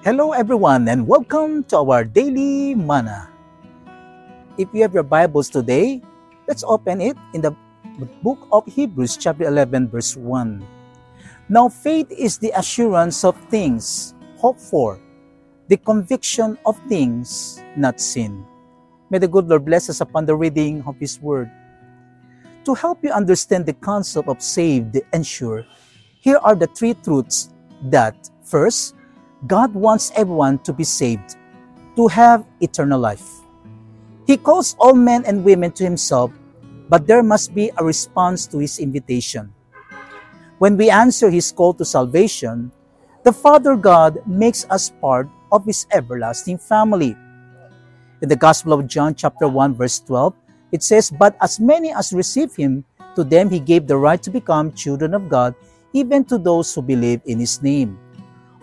Hello, everyone, and welcome to our daily manna. If you have your Bibles today, let's open it in the book of Hebrews, chapter 11, verse 1. Now, faith is the assurance of things hoped for, the conviction of things not seen. May the good Lord bless us upon the reading of His Word. To help you understand the concept of saved and sure, here are the three truths that, first, God wants everyone to be saved, to have eternal life. He calls all men and women to Himself, but there must be a response to His invitation. When we answer His call to salvation, the Father God makes us part of His everlasting family. In the Gospel of John, chapter 1, verse 12, it says, But as many as receive Him, to them He gave the right to become children of God, even to those who believe in His name.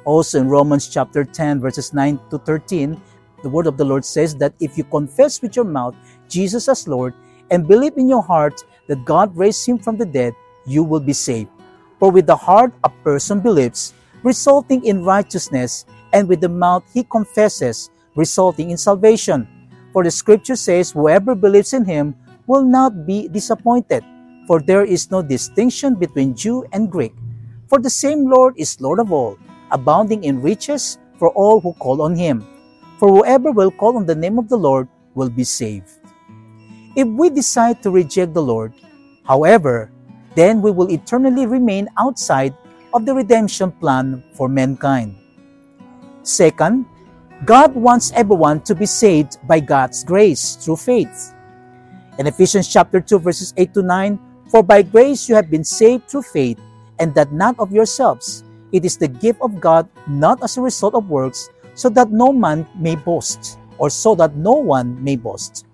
Also in Romans chapter 10, verses 9 to 13, the word of the Lord says that if you confess with your mouth Jesus as Lord and believe in your heart that God raised him from the dead, you will be saved. For with the heart a person believes, resulting in righteousness, and with the mouth he confesses, resulting in salvation. For the scripture says, Whoever believes in him will not be disappointed, for there is no distinction between Jew and Greek. For the same Lord is Lord of all abounding in riches for all who call on him. For whoever will call on the name of the Lord will be saved. If we decide to reject the Lord, however, then we will eternally remain outside of the redemption plan for mankind. Second, God wants everyone to be saved by God's grace through faith. In Ephesians chapter 2 verses 8 to 9, For by grace you have been saved through faith, and that not of yourselves. It is the gift of God, not as a result of works, so that no man may boast, or so that no one may boast.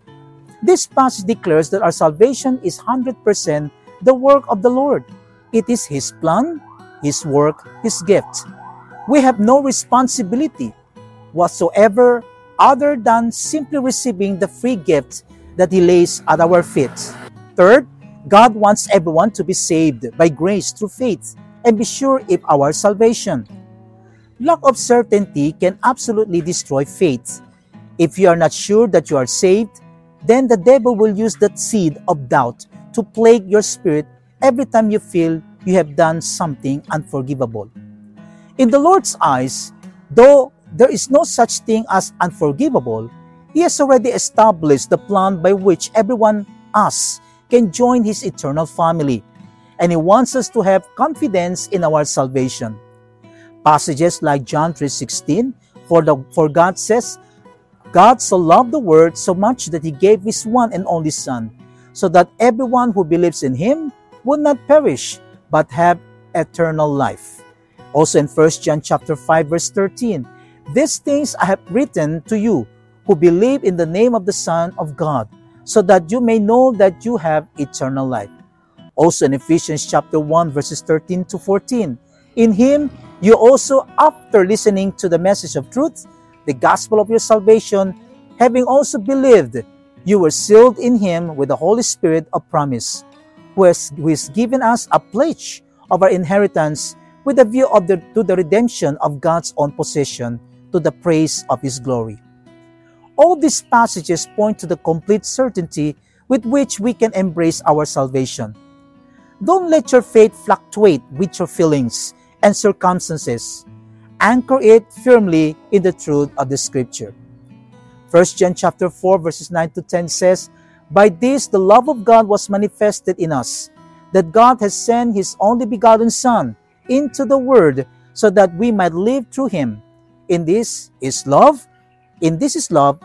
This passage declares that our salvation is 100% the work of the Lord. It is His plan, His work, His gift. We have no responsibility whatsoever other than simply receiving the free gift that He lays at our feet. Third, God wants everyone to be saved by grace through faith and be sure of our salvation. Lack of certainty can absolutely destroy faith. If you are not sure that you are saved, then the devil will use that seed of doubt to plague your spirit every time you feel you have done something unforgivable. In the Lord's eyes, though there is no such thing as unforgivable, He has already established the plan by which everyone us can join His eternal family and He wants us to have confidence in our salvation. Passages like John 3.16, for, the, for God says, God so loved the world so much that He gave His one and only Son, so that everyone who believes in Him will not perish, but have eternal life. Also in 1 John chapter 5, verse 13, These things I have written to you who believe in the name of the Son of God, so that you may know that you have eternal life. Also in Ephesians chapter 1 verses 13 to 14. In him you also after listening to the message of truth, the gospel of your salvation, having also believed, you were sealed in him with the Holy Spirit of promise, who has, who has given us a pledge of our inheritance with a view of the, to the redemption of God's own possession to the praise of his glory. All these passages point to the complete certainty with which we can embrace our salvation. Don't let your faith fluctuate with your feelings and circumstances. Anchor it firmly in the truth of the scripture. 1 John chapter 4 verses 9 to 10 says, By this the love of God was manifested in us, that God has sent his only begotten Son into the world so that we might live through him. In this is love. In this is love,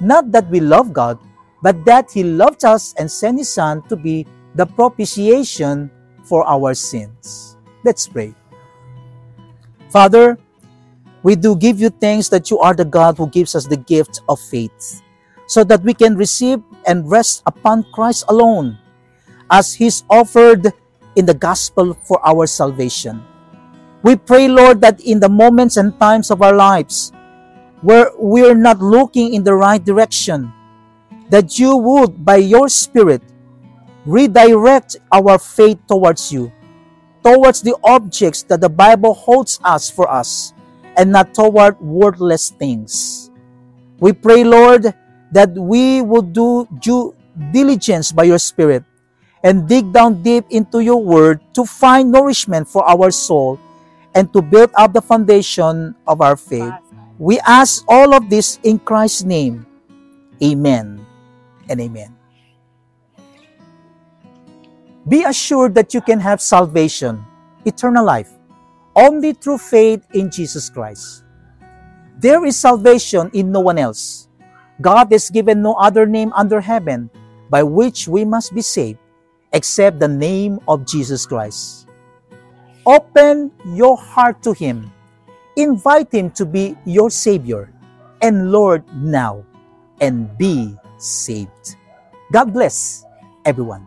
not that we love God, but that he loved us and sent his Son to be the propitiation for our sins. Let's pray. Father, we do give you thanks that you are the God who gives us the gift of faith, so that we can receive and rest upon Christ alone, as He's offered in the gospel for our salvation. We pray, Lord, that in the moments and times of our lives where we're not looking in the right direction, that you would, by your Spirit, redirect our faith towards you, towards the objects that the Bible holds us for us, and not toward worthless things. We pray, Lord, that we will do due diligence by your Spirit and dig down deep into your word to find nourishment for our soul and to build up the foundation of our faith. We ask all of this in Christ's name. Amen and amen. Be assured that you can have salvation, eternal life, only through faith in Jesus Christ. There is salvation in no one else. God has given no other name under heaven by which we must be saved except the name of Jesus Christ. Open your heart to Him. Invite Him to be your Savior and Lord now and be saved. God bless everyone.